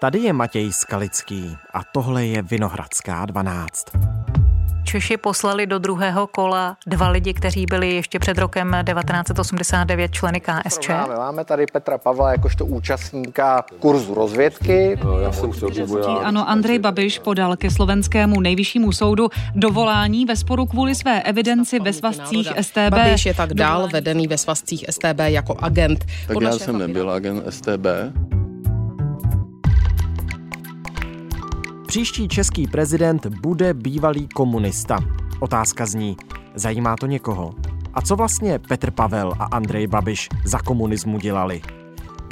Tady je Matěj Skalický a tohle je Vinohradská 12. Češi poslali do druhého kola dva lidi, kteří byli ještě před rokem 1989 členy KSČ. Máme, máme tady Petra Pavla jakožto účastníka kurzu rozvědky. No, já jsem chtěl Ano, Andrej Babiš podal ke slovenskému nejvyššímu soudu dovolání ve sporu kvůli své evidenci ve svazcích STB. Babiš je tak dál vedený ve svazcích STB jako agent. Tak Podle já jsem nebyl agent STB. Příští český prezident bude bývalý komunista. Otázka zní, zajímá to někoho? A co vlastně Petr Pavel a Andrej Babiš za komunismu dělali?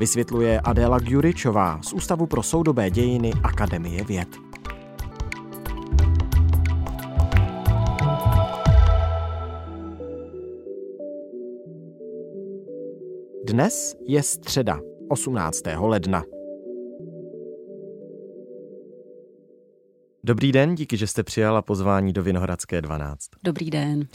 Vysvětluje Adéla Gjuričová z Ústavu pro soudobé dějiny Akademie věd. Dnes je středa, 18. ledna. Dobrý den, díky, že jste přijala pozvání do Vinohradské 12. Dobrý den.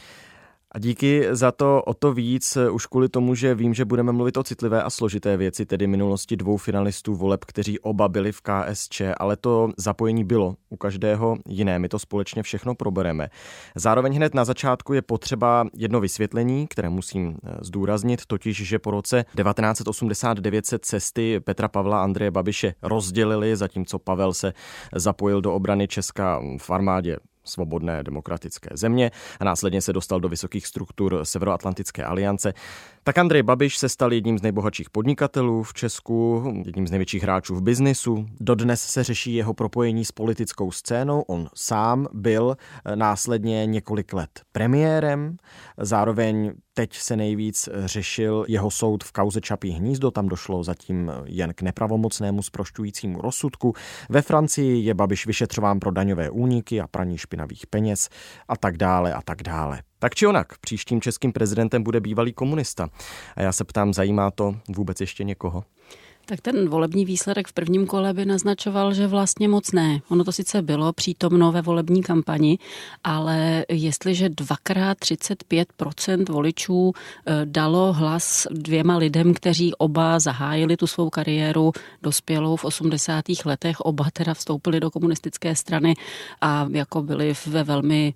A díky za to o to víc, eh, už kvůli tomu, že vím, že budeme mluvit o citlivé a složité věci, tedy minulosti dvou finalistů voleb, kteří oba byli v KSČ, ale to zapojení bylo u každého jiné. My to společně všechno probereme. Zároveň hned na začátku je potřeba jedno vysvětlení, které musím eh, zdůraznit, totiž, že po roce 1989 se cesty Petra Pavla a Andreje Babiše rozdělili, zatímco Pavel se zapojil do obrany Česka v armádě svobodné demokratické země a následně se dostal do vysokých struktur Severoatlantické aliance, tak Andrej Babiš se stal jedním z nejbohatších podnikatelů v Česku, jedním z největších hráčů v biznisu. Dodnes se řeší jeho propojení s politickou scénou. On sám byl eh, následně několik let premiérem, zároveň teď se nejvíc řešil jeho soud v kauze Čapí hnízdo, tam došlo zatím jen k nepravomocnému sprošťujícímu rozsudku. Ve Francii je Babiš vyšetřován pro daňové úniky a praní špinavých peněz a tak dále a tak dále. Tak či onak, příštím českým prezidentem bude bývalý komunista. A já se ptám, zajímá to vůbec ještě někoho? Tak ten volební výsledek v prvním kole by naznačoval, že vlastně moc ne. Ono to sice bylo přítomno ve volební kampani, ale jestliže dvakrát 35% voličů eh, dalo hlas dvěma lidem, kteří oba zahájili tu svou kariéru dospělou v 80. letech, oba teda vstoupili do komunistické strany a jako byli ve velmi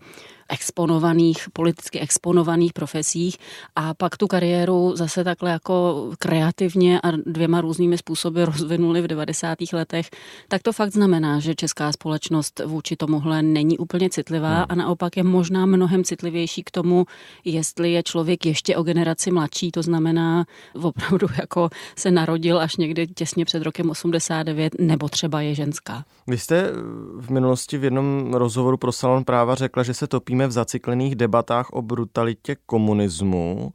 exponovaných, politicky exponovaných profesích a pak tu kariéru zase takhle jako kreativně a dvěma různými způsoby rozvinuli v 90. letech, tak to fakt znamená, že česká společnost vůči tomuhle není úplně citlivá hmm. a naopak je možná mnohem citlivější k tomu, jestli je člověk ještě o generaci mladší, to znamená opravdu jako se narodil až někdy těsně před rokem 89, nebo třeba je ženská. Vy jste v minulosti v jednom rozhovoru pro Salon práva řekla, že se topí vidíme v zaciklených debatách o brutalitě komunismu.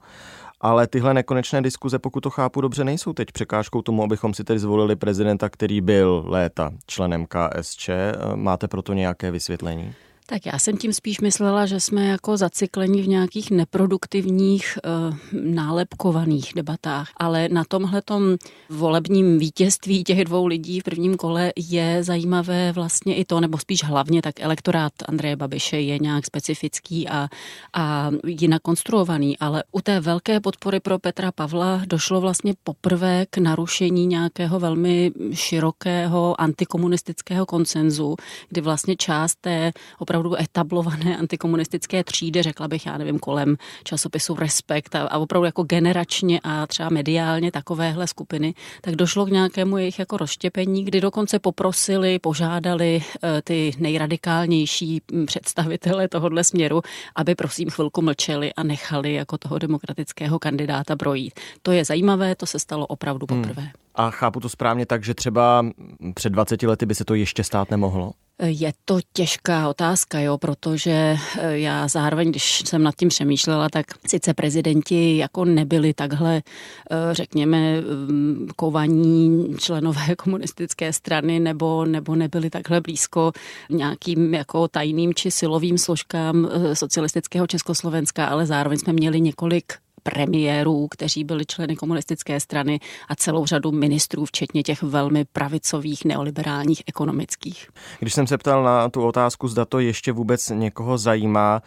Ale tyhle nekonečné diskuze, pokud to chápu dobře, nejsou teď překážkou tomu, abychom si tedy zvolili prezidenta, který byl léta členem KSČ. Máte proto nějaké vysvětlení? Tak já jsem tím spíš myslela, že jsme jako zacikleni v nějakých neproduktivních, e, nálepkovaných debatách. Ale na tomhletom volebním vítězství těch dvou lidí v prvním kole je zajímavé vlastně i to, nebo spíš hlavně tak elektorát Andreje Babiše je nějak specifický a, a jinak konstruovaný. Ale u té velké podpory pro Petra Pavla došlo vlastně poprvé k narušení nějakého velmi širokého antikomunistického koncenzu, kdy vlastně část té opravdu etablované antikomunistické třídy, řekla bych, já nevím, kolem časopisu Respekt a, a opravdu jako generačně a třeba mediálně takovéhle skupiny, tak došlo k nějakému jejich jako rozštěpení, kdy dokonce poprosili, požádali eh, ty nejradikálnější představitele tohohle směru, aby prosím chvilku mlčeli a nechali jako toho demokratického kandidáta projít. To je zajímavé, to se stalo opravdu hmm. poprvé. Hmm. A chápu to správně tak, že třeba před 20 lety by se to ještě stát nemohlo? Je to těžká otázka, jo, protože eh, já zároveň, když jsem nad tím přemýšlela, tak sice prezidenti jako nebyli takhle, eh, řekněme, mm, kovaní členové komunistické strany nebo, nebo nebyli takhle blízko nějakým jako tajným či silovým složkám eh, socialistického Československa, ale zároveň jsme měli několik premiérů, kteří byli členy komunistické strany a celou řadu ministrů, včetně těch velmi pravicových, neoliberálních, ekonomických. Když jsem se ptal na tu otázku, zda to ještě vůbec někoho zajímá,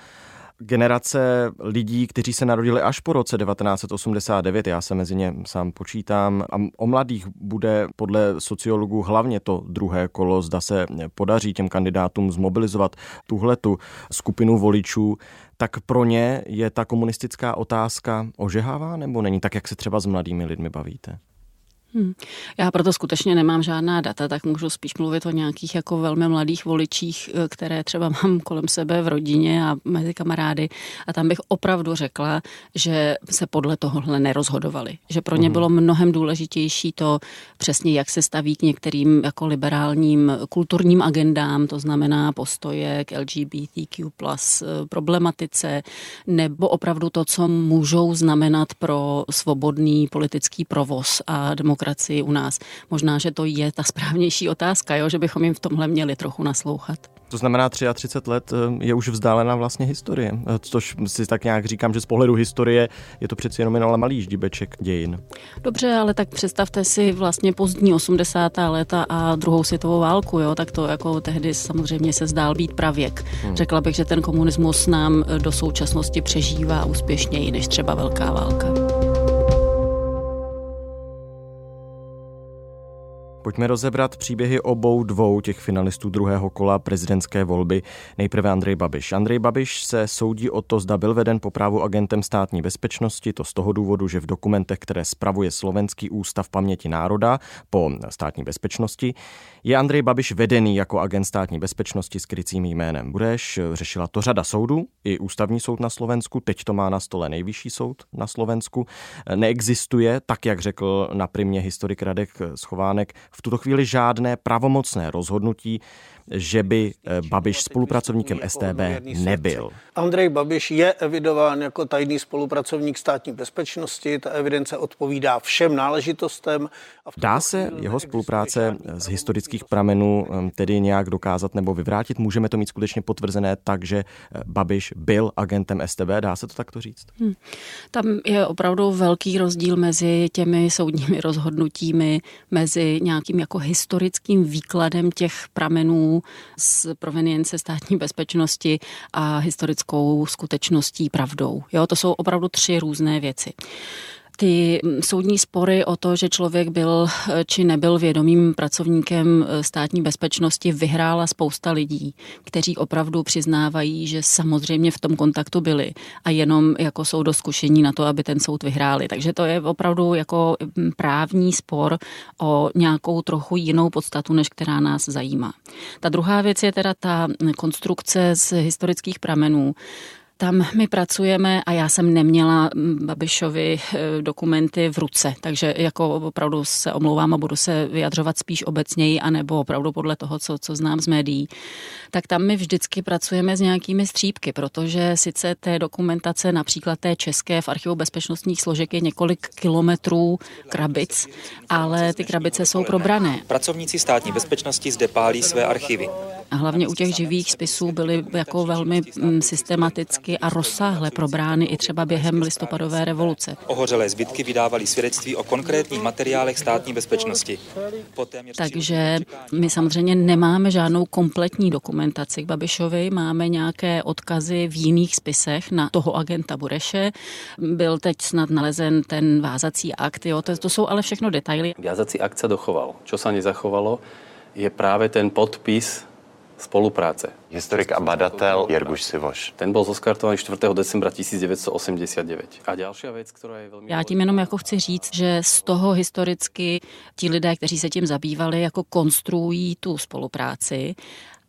generace lidí, kteří se narodili až po roce 1989, já se mezi ně sám počítám, a o mladých bude podle sociologů hlavně to druhé kolo, zda se podaří těm kandidátům zmobilizovat tuhletu skupinu voličů, tak pro ně je ta komunistická otázka ožehává nebo není tak, jak se třeba s mladými lidmi bavíte? Hmm. Já proto skutečně nemám žádná data, tak můžu spíš mluvit o nějakých jako velmi mladých voličích, eh, které třeba mám kolem sebe v rodině a mezi kamarády. A tam bych opravdu řekla, že se podle tohohle nerozhodovali. Že pro ně mhm. bylo mnohem důležitější to přesně, jak se staví k některým jako liberálním kulturním agendám, to znamená postoje k LGBTQ plus eh, problematice, nebo opravdu to, co můžou znamenat pro svobodný politický provoz a demokratický demokracii u nás. Možná, že to je ta správnější otázka, jo? že bychom jim v tomhle měli trochu naslouchat. To znamená 33 let eh, je už vzdálená vlastně historie, eh, což si tak nějak říkám, že z pohledu historie je to přeci jenom ale malý ždíbeček dějin. Dobře, ale tak představte si vlastně pozdní 80. léta a druhou světovou válku, jo? tak to jako tehdy samozřejmě se zdál být pravěk. Hmm. Řekla bych, že ten komunismus nám eh, do současnosti přežívá úspěšněji než třeba velká válka. Pojďme rozebrat příběhy obou dvou těch finalistů druhého kola prezidentské volby. Nejprve Andrej Babiš. Andrej Babiš se soudí o to, zda byl veden po právu agentem státní bezpečnosti, to z toho důvodu, že v dokumentech, které spravuje Slovenský ústav paměti národa po státní bezpečnosti, je Andrej Babiš vedený jako agent státní bezpečnosti s krycím jménem Budeš. Řešila to řada soudů, i ústavní soud na Slovensku, teď to má na stole nejvyšší soud na Slovensku. Neexistuje, tak jak řekl na primě historik Radek Schovánek, v tuto chvíli žádné pravomocné rozhodnutí, že by eh, Babiš spolupracovníkem STB nebyl. Andrej Babiš je evidován jako tajný spolupracovník státní bezpečnosti. Ta evidence odpovídá všem náležitostem. Dá se jeho spolupráce z historických pramenů eh, tedy nějak dokázat nebo vyvrátit? Můžeme to mít skutečně potvrzené tak, že eh, Babiš byl agentem STB? Dá se to takto říct? Hmm. Tam je opravdu velký rozdíl mezi těmi soudními rozhodnutími, mezi nějakým jako historickým výkladem těch pramenů z provenience státní bezpečnosti a historickou skutečností pravdou. Jo, to jsou opravdu tři různé věci ty soudní spory o to, že člověk byl eh, či nebyl vědomým pracovníkem eh, státní bezpečnosti, vyhrála spousta lidí, kteří opravdu přiznávají, že samozřejmě v tom kontaktu byli a jenom jako jsou doskušení na to, aby ten soud vyhráli. Takže to je opravdu jako mm, právní spor o nějakou trochu jinou podstatu, než která nás zajímá. Ta druhá věc je teda ta konstrukce z historických pramenů, tam my pracujeme a já jsem neměla mm, Babišovi eh, dokumenty v ruce, takže jako opravdu se omlouvám a budu se vyjadřovat spíš obecněji, anebo opravdu podle toho, co, co znám z médií. Tak tam my vždycky pracujeme s nějakými střípky, protože sice té dokumentace, například té české v archivu bezpečnostních složek je několik kilometrů krabic, ale ty krabice jsou probrané. Pracovníci státní bezpečnosti zde pálí své archivy. A hlavně u těch živých spisů byly jako velmi mm, systematicky a rozsáhle probrány i třeba během listopadové revoluce. Ohořelé zbytky vydávali svědectví o konkrétních materiálech státní bezpečnosti. Takže my samozřejmě nemáme žádnou kompletní dokumentaci k Babišovi, máme nějaké odkazy v jiných spisech na toho agenta Bureše. Byl teď snad nalezen ten vázací akt, jo, to, to jsou ale všechno detaily. Vázací akt se dochoval. Co se nezachovalo, je právě ten podpis spolupráce. Historik a badatel Jerguš Sivoš. Ten byl zoskartovaný 4. decembra 1989. A další věc, která je velmi... Já tím jenom jako chci říct, že z toho historicky ti lidé, kteří se tím zabývali, jako konstruují tu spolupráci,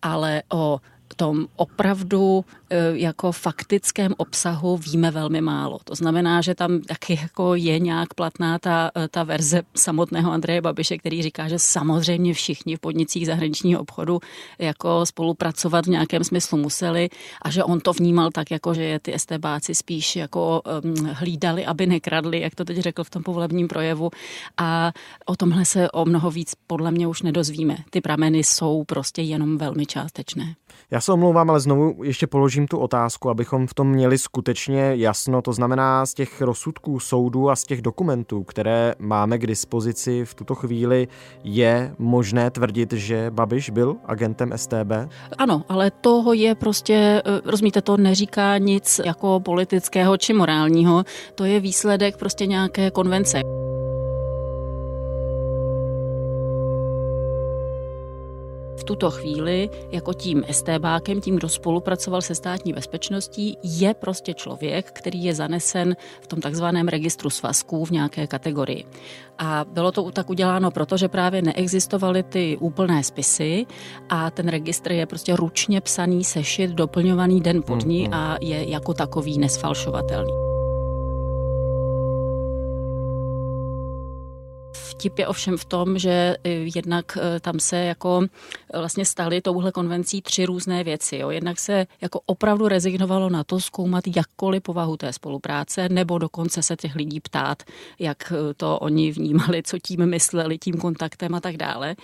ale o tom opravdu e, jako faktickém obsahu víme velmi málo. To znamená, že tam taky jako je nějak platná ta, e, ta verze samotného Andreje Babiše, který říká, že samozřejmě všichni v podnicích zahraničního obchodu jako spolupracovat v nějakém smyslu museli a že on to vnímal tak, jako že je ty estebáci spíš jako hlídali, aby nekradli, jak to teď řekl v tom povolebním projevu. A o tomhle se o mnoho víc podle mě už nedozvíme. Ty prameny jsou prostě jenom velmi částečné. Já se omlouvám, ale znovu ještě položím tu otázku, abychom v tom měli skutečně jasno. To znamená, z těch rozsudků soudu a z těch dokumentů, které máme k dispozici v tuto chvíli, je možné tvrdit, že Babiš byl agentem STB? Ano, ale toho je prostě, eh, rozumíte, to neříká nic jako politického či morálního. To je výsledek prostě nějaké konvence. Tuto chvíli jako tím STBákem, tím, kdo spolupracoval se státní bezpečností, je prostě člověk, který je zanesen v tom takzvaném registru svazků v nějaké kategorii. A bylo to tak uděláno proto, že právě neexistovaly ty úplné spisy a ten registr je prostě ručně psaný sešit, doplňovaný den po dní hmm, hmm. a je jako takový nesfalšovatelný. Vtip je ovšem v tom, že e, jednak e, tam se jako e, vlastně staly touhle konvencí tři různé věci. Jo. Jednak se jako opravdu rezignovalo na to zkoumat jakkoliv povahu té spolupráce, nebo dokonce se těch lidí ptát, jak to oni vnímali, co tím mysleli, tím kontaktem a tak dále.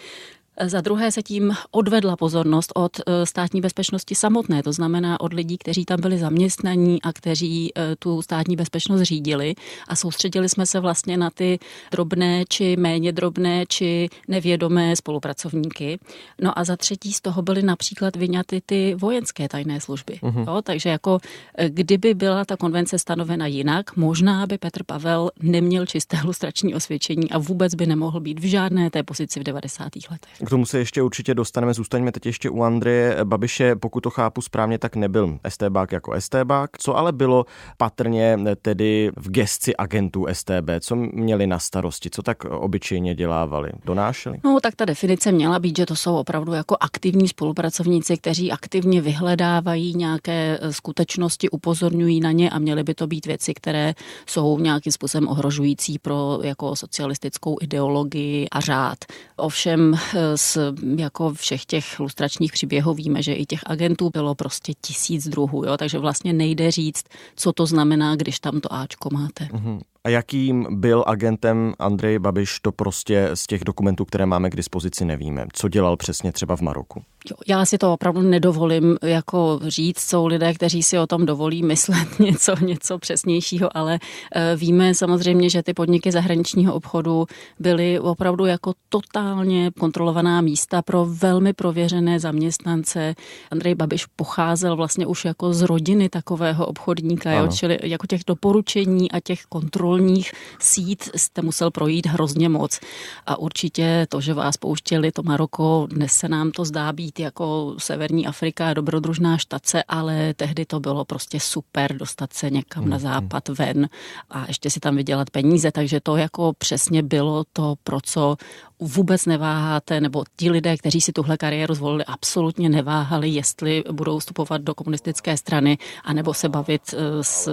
Za druhé se tím odvedla pozornost od e, státní bezpečnosti samotné, to znamená od lidí, kteří tam byli zaměstnaní a kteří e, tu státní bezpečnost řídili a soustředili jsme se vlastně na ty drobné či méně drobné či nevědomé spolupracovníky. No a za třetí z toho byly například vyňaty ty vojenské tajné služby. Uh-huh. Jo, takže jako e, kdyby byla ta konvence stanovena jinak, možná by Petr Pavel neměl čisté lustrační osvědčení a vůbec by nemohl být v žádné té pozici v 90. letech. Tomu se ještě určitě dostaneme. Zůstaňme teď ještě u Andreje Babiše. Pokud to chápu správně, tak nebyl STBák jako STBák. Co ale bylo patrně tedy v gesci agentů STB? Co měli na starosti? Co tak obyčejně dělávali? Donášeli? No, tak ta definice měla být, že to jsou opravdu jako aktivní spolupracovníci, kteří aktivně vyhledávají nějaké eh, skutečnosti, upozorňují na ně a měly by to být věci, které jsou nějakým způsobem ohrožující pro jako socialistickou ideologii a řád. Ovšem eh, z jako všech těch lustračních příběhů víme, že i těch agentů bylo prostě tisíc druhů, jo? takže vlastně nejde říct, co to znamená, když tam to Ačko máte. Mm-hmm. A jakým byl agentem Andrej Babiš, to prostě z těch dokumentů, které máme k dispozici, nevíme. Co dělal přesně třeba v Maroku? Já si to opravdu nedovolím jako říct. Jsou lidé, kteří si o tom dovolí myslet něco, něco přesnějšího, ale eh, víme samozřejmě, že ty podniky zahraničního obchodu byly opravdu jako totálně kontrolovaná místa pro velmi prověřené zaměstnance. Andrej Babiš pocházel vlastně už jako z rodiny takového obchodníka, jo, čili jako těch doporučení a těch kontrol kontrolních sít jste musel projít hrozně moc. A určitě to, že vás pouštěli to Maroko, dnes se nám to zdá být jako Severní Afrika, dobrodružná štace, ale tehdy to bylo prostě super dostat se někam na hmm, hmm. západ ven a ještě si tam vydělat peníze, takže to jako přesně bylo to, pro co vůbec neváháte, nebo ti lidé, kteří si tuhle kariéru zvolili, absolutně neváhali, jestli budou vstupovat do komunistické strany, anebo se bavit eh, s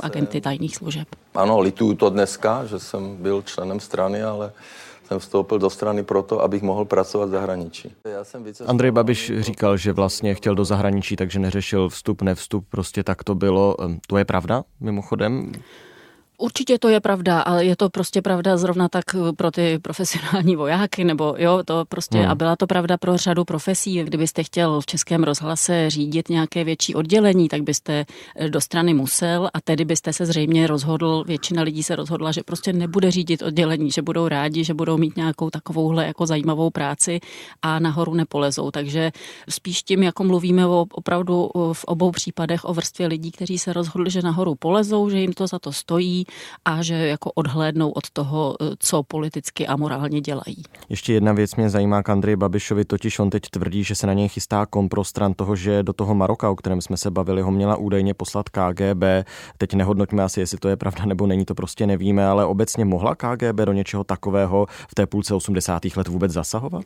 agenty tajných služeb. Ano, lituju to dneska, že jsem byl členem strany, ale jsem vstoupil do strany proto, abych mohl pracovat v zahraničí. Já jsem Andrej Babiš říkal, že vlastně chtěl do zahraničí, takže neřešil vstup, nevstup, prostě tak to bylo. To je pravda mimochodem? Určitě to je pravda, ale je to prostě pravda zrovna tak pro ty profesionální vojáky, nebo jo, to prostě, hmm. a byla to pravda pro řadu profesí. Kdybyste chtěl v Českém rozhlase řídit nějaké větší oddělení, tak byste eh, do strany musel a tedy byste se zřejmě rozhodl, většina lidí se rozhodla, že prostě nebude řídit oddělení, že budou rádi, že budou mít nějakou takovouhle jako zajímavou práci a nahoru nepolezou. Takže spíš tím, jako mluvíme o, opravdu v obou případech o vrstvě lidí, kteří se rozhodli, že nahoru polezou, že jim to za to stojí, a že jako odhlédnou od toho, eh, co politicky a morálně dělají. Ještě jedna věc mě zajímá k Andreji Babišovi, totiž on teď tvrdí, že se na něj chystá komprostran toho, že do toho Maroka, o kterém jsme se bavili, ho měla údajně poslat KGB. Teď nehodnoťme asi, jestli to je pravda nebo není, to prostě nevíme, ale obecně mohla KGB do něčeho takového v té půlce 80. let vůbec zasahovat?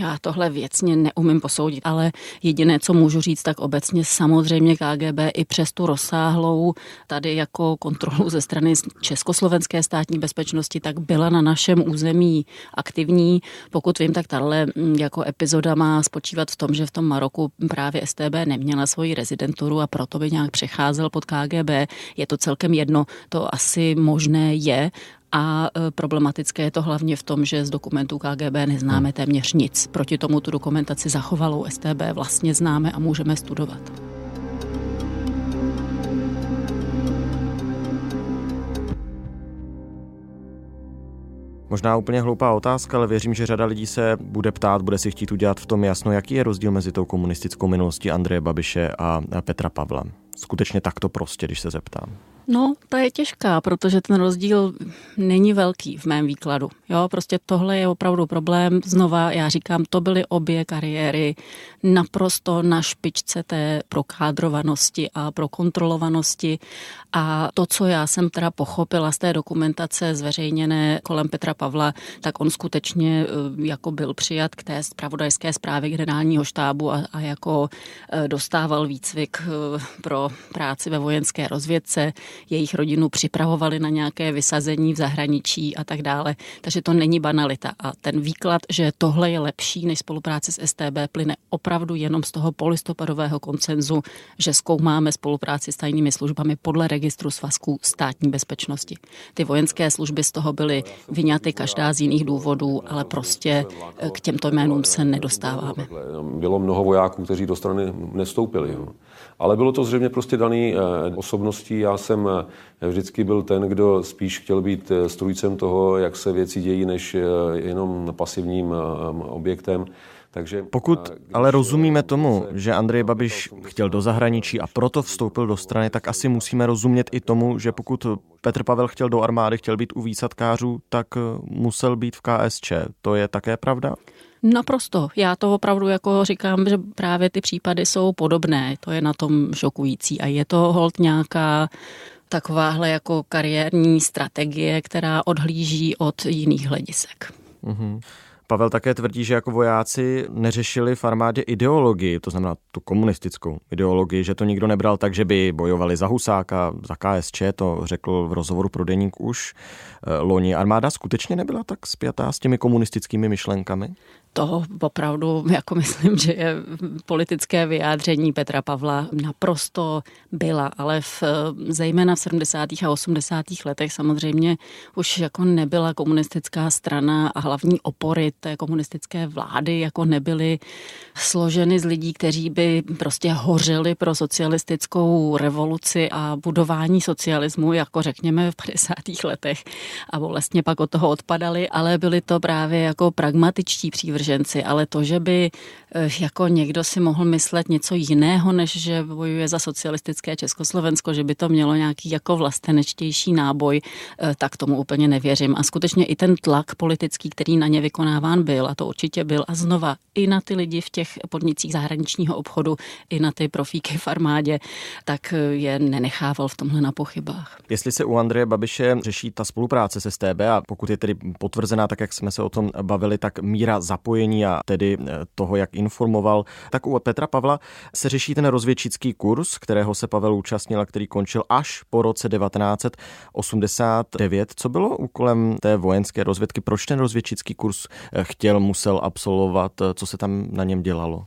Já tohle věcně neumím posoudit, ale jediné, co můžu říct, tak obecně samozřejmě KGB i přes tu rozsáhlou tady jako kontrolu ze strany Československé státní bezpečnosti, tak byla na našem území aktivní. Pokud vím, tak tahle mm, jako epizoda má spočívat v tom, že v tom Maroku právě STB neměla svoji rezidenturu a proto by nějak přecházel pod KGB. Je to celkem jedno, to asi možné je, A e, problematické je to hlavně v tom, že z dokumentů KGB neznáme téměř nic. Proti tomu tu dokumentaci zachovalou STB vlastně známe a můžeme studovat. Možná úplně hloupá otázka, ale věřím, že řada lidí se bude ptát, bude si chtít udělat v tom jasno, jaký je rozdíl mezi tou komunistickou minulostí Andreje Babiše a Petra Pavla. Skutečně takto prostě, když se zeptám. No, ta je těžká, protože ten rozdíl není velký v mém výkladu. Jo, prostě tohle je opravdu problém. Znova, já říkám, to byly obě kariéry naprosto na špičce té prokádrovanosti a prokontrolovanosti. A to, co já jsem teda pochopila z té dokumentace zveřejněné kolem Petra Pavla, tak on skutečně eh, jako byl přijat k té spravodajské zprávě generálního štábu a, a jako eh, dostával výcvik eh, pro práci ve vojenské rozvědce jejich rodinu připravovali na nějaké vysazení v zahraničí a tak dále. Takže to není banalita. A ten výklad, že tohle je lepší než spolupráce s STB, plyne opravdu jenom z toho polistopadového koncenzu, že zkoumáme spolupráci s tajnými službami podle registru svazků státní bezpečnosti. Ty vojenské služby z toho byly vyňaty každá z jiných důvodů, ale prostě k těmto jménům se nedostáváme. Bylo mnoho vojáků, kteří do strany nestoupili. Ale bylo to zřejmě prostě daný eh, osobností. Já jsem eh, vždycky byl ten, kdo spíš chtěl být eh, strujcem toho, jak se věci dějí, než jenom pasivním objektem. Takže, Pokud ale rozumíme tomu, že Andrej Babiš chtěl do zahraničí a proto vstoupil do strany, tak asi musíme rozumět i tomu, že pokud Petr Pavel chtěl do armády, chtěl být u výsadkářů, tak musel být v KSČ. To je také pravda? Naprosto. Já to opravdu jako říkám, že právě ty případy jsou podobné. To je na tom šokující. A je to hold nějaká takováhle jako kariérní strategie, která odhlíží od jiných hledisek. Mm-hmm. Pavel také tvrdí, že jako vojáci neřešili v armádě ideologii, to znamená tu komunistickou ideologii, že to nikdo nebral tak, že by bojovali za Husáka, za KSČ, to řekl v rozhovoru pro Deník už eh, loni. Armáda skutečně nebyla tak spjatá s těmi komunistickými myšlenkami? To opravdu, jako myslím, že je politické vyjádření Petra Pavla naprosto byla, ale v, zejména v 70. a 80. letech samozřejmě už jako nebyla komunistická strana a hlavní opory té komunistické vlády jako nebyly složeny z lidí, kteří by prostě hořili pro socialistickou revoluci a budování socialismu, jako řekněme v 50. letech a vlastně pak od toho odpadali, ale byli to právě jako pragmatičtí přívrženci urženci, ale to, že by eh, jako někdo si mohl myslet něco jiného, než že bojuje za socialistické Československo, že by to mělo nějaký jako vlastenečtější náboj, eh, tak tomu úplně nevěřím. A skutečně i ten tlak politický, který na ně vykonáván byl, a to určitě byl, a znova i na ty lidi v těch podnicích zahraničního obchodu, i na ty profíky v armádě, tak eh, je nenechával v tomhle na pochybách. Jestli se u Andreje Babiše řeší ta spolupráce se STB a pokud je tedy potvrzená, tak jak jsme se o tom bavili, tak míra zapojení zapojení a tedy eh, toho, jak informoval, tak u Petra Pavla se řeší ten rozvědčický kurz, kterého se Pavel účastnil a který končil až po roce 1989. Co bylo úkolem té vojenské rozvědky? Proč ten rozvědčický kurz eh, chtěl, musel absolvovat? Co se tam na něm dělalo?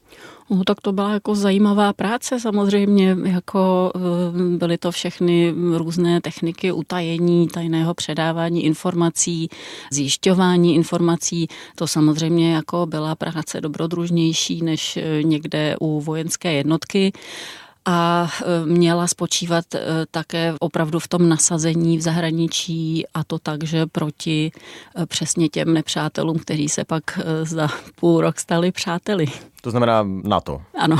No, tak to byla jako zajímavá práce samozřejmě, jako eh, byly to všechny různé techniky utajení, tajného předávání informací, zjišťování informací. To samozřejmě jako byla práce dobrodružnější než eh, někde u vojenské jednotky a e, měla spočívat e, také opravdu v tom nasazení v zahraničí a to tak, že proti e, přesně těm nepřátelům, kteří se pak za půl rok stali přáteli. To znamená NATO. Ano.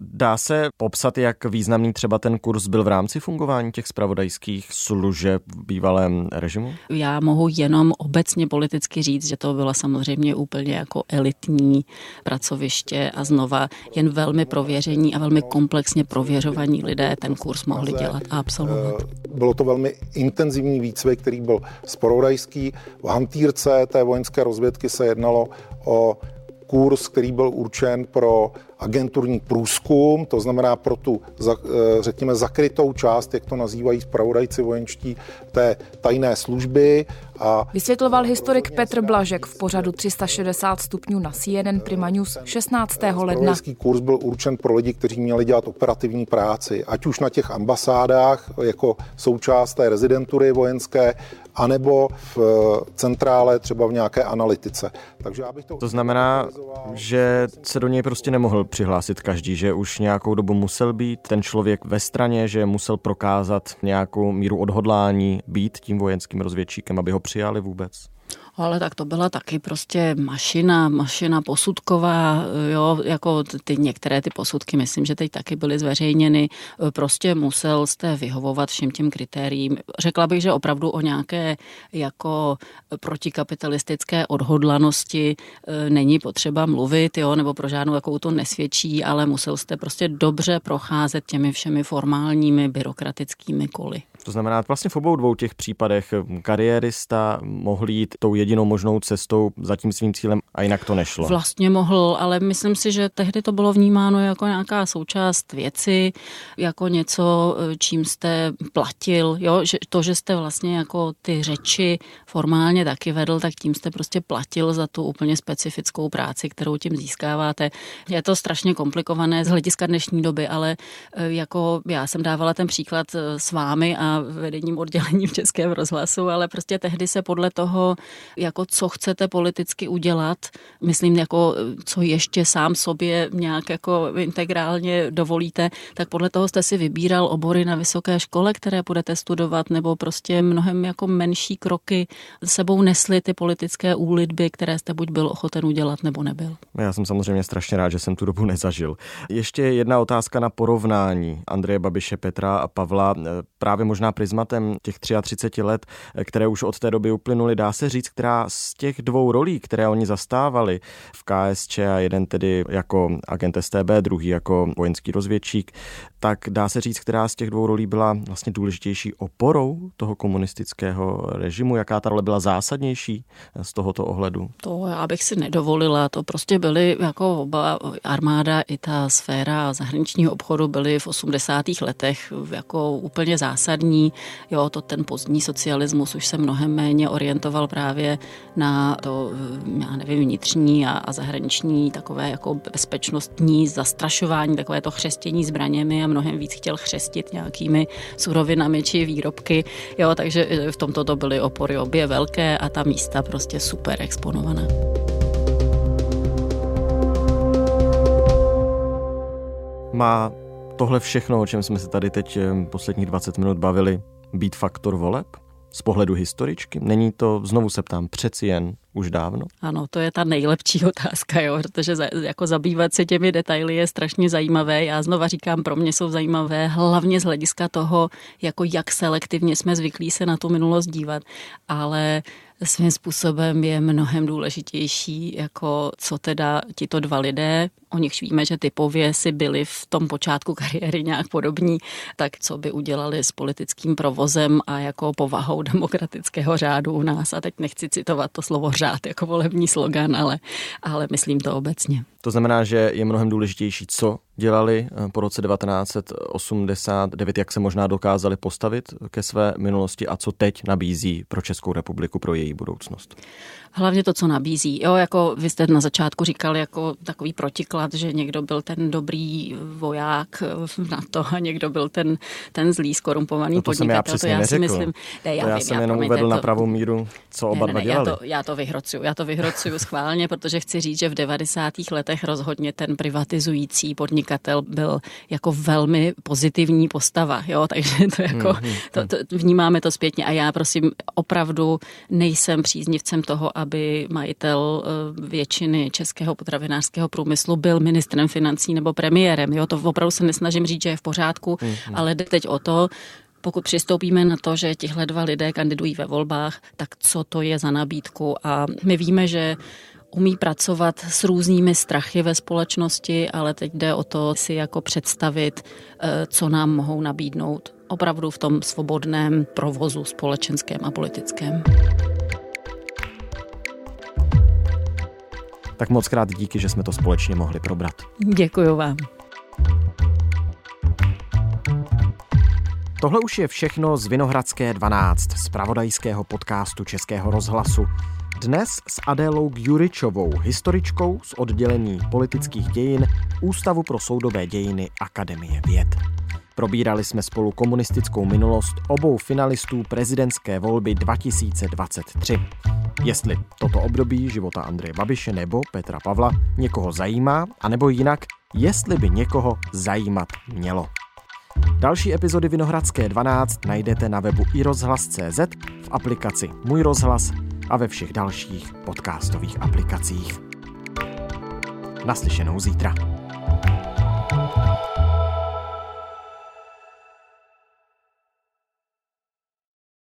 Dá se popsat, jak významný třeba ten kurz byl v rámci fungování těch spravodajských služeb v bývalém režimu? Já mohu jenom obecně politicky říct, že to bylo samozřejmě úplně jako elitní pracoviště a znova jen velmi prověření a velmi komplexně prověřovaní lidé ten kurz mohli dělat a absolvovat. Eh, bylo to velmi intenzivní výcvik, který byl spravodajský. V hantýrce té vojenské rozvědky se jednalo o kurz, který byl určen pro agenturní průzkum, to znamená pro tu, řekněme, zakrytou část, jak to nazývají zpravodajci vojenští, té tajné služby. A Vysvětloval historik Petr Blažek v pořadu 360 stupňů na CNN Prima News 16. ledna. kurz byl určen pro lidi, kteří měli dělat operativní práci, ať už na těch ambasádách jako součást té rezidentury vojenské, anebo v eh, centrále třeba v nějaké analytice. Takže já bych to... To znamená, že se do něj prostě nemohl přihlásit každý, že už nějakou dobu musel být ten člověk ve straně, že musel prokázat nějakou míru odhodlání být tím vojenským rozvědčíkem, aby ho přijali vůbec. Ale tak to byla taky prostě mašina, mašina posudková, jo, jako ty některé ty posudky, myslím, že teď taky byly zveřejněny, prostě musel jste vyhovovat všem těm kritériím. Řekla bych, že opravdu o nějaké jako protikapitalistické odhodlanosti e, není potřeba mluvit, jo, nebo pro žádnou jakou to nesvědčí, ale musel jste prostě dobře procházet těmi všemi formálními byrokratickými koly. To znamená, vlastně v obou dvou těch případech kariérista mohl jít tou jedinou možnou cestou za tím svým cílem a jinak to nešlo. Vlastně mohl, ale myslím si, že tehdy to bylo vnímáno jako nějaká součást věci, jako něco, čím jste platil, jo? Že to, že jste vlastně jako ty řeči formálně taky vedl, tak tím jste prostě platil za tu úplně specifickou práci, kterou tím získáváte. Je to strašně komplikované z hlediska dnešní doby, ale e, jako já jsem dávala ten příklad e, s vámi a vedením oddělení v Českém rozhlasu, ale prostě tehdy se podle toho, jako co chcete politicky udělat, myslím jako co ještě sám sobě nějak jako integrálně dovolíte, tak podle toho jste si vybíral obory na vysoké škole, které budete studovat, nebo prostě mnohem jako menší kroky sebou nesly ty politické úlitby, které jste buď byl ochoten udělat, nebo nebyl. Já jsem samozřejmě strašně rád, že jsem tu dobu nezažil. Ještě jedna otázka na porovnání Andreje Babiše, Petra a Pavla. Právě možná prismatem těch 33 let, které už od té doby uplynuly, dá se říct, která z těch dvou rolí, které oni zastávali v KSČ a jeden tedy jako agent STB, druhý jako vojenský rozvědčík, tak dá se říct, která z těch dvou rolí byla vlastně důležitější oporou toho komunistického režimu, jaká ta role byla zásadnější z tohoto ohledu? To já bych si nedovolila, to prostě byly jako oba armáda i ta sféra zahraničního obchodu byly v 80. letech jako úplně zásadní Jo, to ten pozdní socialismus už se mnohem méně orientoval právě na to, já nevím, vnitřní a, a zahraniční takové jako bezpečnostní zastrašování, takové to chřestění zbraněmi a mnohem víc chtěl chřestit nějakými surovinami či výrobky. Jo, takže v tomto to byly opory obě velké a ta místa prostě super exponovaná. Má tohle všechno, o čem jsme se tady teď eh, posledních 20 minut bavili, být faktor voleb? Z pohledu historičky? Není to, znovu se ptám, přeci jen už dávno? Ano, to je ta nejlepší otázka, jo, protože za, jako zabývat se těmi detaily je strašně zajímavé. Já znova říkám, pro mě jsou zajímavé hlavně z hlediska toho, jako jak selektivně jsme zvyklí se na tu minulost dívat, ale svým způsobem je mnohem důležitější, jako co teda tito dva lidé, o nichž víme, že typově si byli v tom počátku kariéry nějak podobní, tak co by udělali s politickým provozem a jako povahou demokratického řádu u nás. A teď nechci citovat to slovo řád jako volební slogan, ale, ale myslím to obecně. To znamená, že je mnohem důležitější, co dělali eh, po roce 1989, jak se možná dokázali postavit ke své minulosti a co teď nabízí pro Českou republiku, pro její budoucnost. Hlavně to, co nabízí. Jo, jako vy jste na začátku říkal jako takový protiklad, že někdo byl ten dobrý voják na to a někdo byl ten, ten zlý, skorumpovaný no to podnikatel. to já si myslím. Ne, já, to já vím, jsem já jenom uvedl to, na pravou míru, co oba ne, dva ne, dělali. Já to, já to vyhrocuju, já to vyhrocuju schválně, protože chci říct, že v 90. letech rozhodně ten privatizující podnikatel byl jako velmi pozitivní postava, jo, takže to jako, hmm, hmm, to, to, vnímáme to zpětně a já prosím opravdu nejsem příznivcem toho, aby majitel eh, většiny českého potravinářského průmyslu byl ministrem financí nebo premiérem. Jo, to opravdu se nesnažím říct, že je v pořádku, mm-hmm. ale jde teď o to, pokud přistoupíme na to, že tihle dva lidé kandidují ve volbách, tak co to je za nabídku? A my víme, že umí pracovat s různými strachy ve společnosti, ale teď jde o to si jako představit, eh, co nám mohou nabídnout opravdu v tom svobodném provozu společenském a politickém. Tak moc krát díky, že jsme to společně mohli probrat. Děkuji vám. Tohle už je všechno z Vinohradské 12, z pravodajského podcastu Českého rozhlasu. Dnes s Adélou Juričovou, historičkou z oddělení politických dějin Ústavu pro soudové dějiny Akademie věd. Probírali jsme spolu komunistickou minulost obou finalistů prezidentské volby 2023. Jestli toto období života Andreje Babiše nebo Petra Pavla někoho zajímá, anebo jinak, jestli by někoho zajímat mělo. Další epizody Vinohradské 12 najdete na webu iRozhlas.cz, v aplikaci Můj rozhlas a ve všech dalších podcastových aplikacích. Naslyšenou zítra.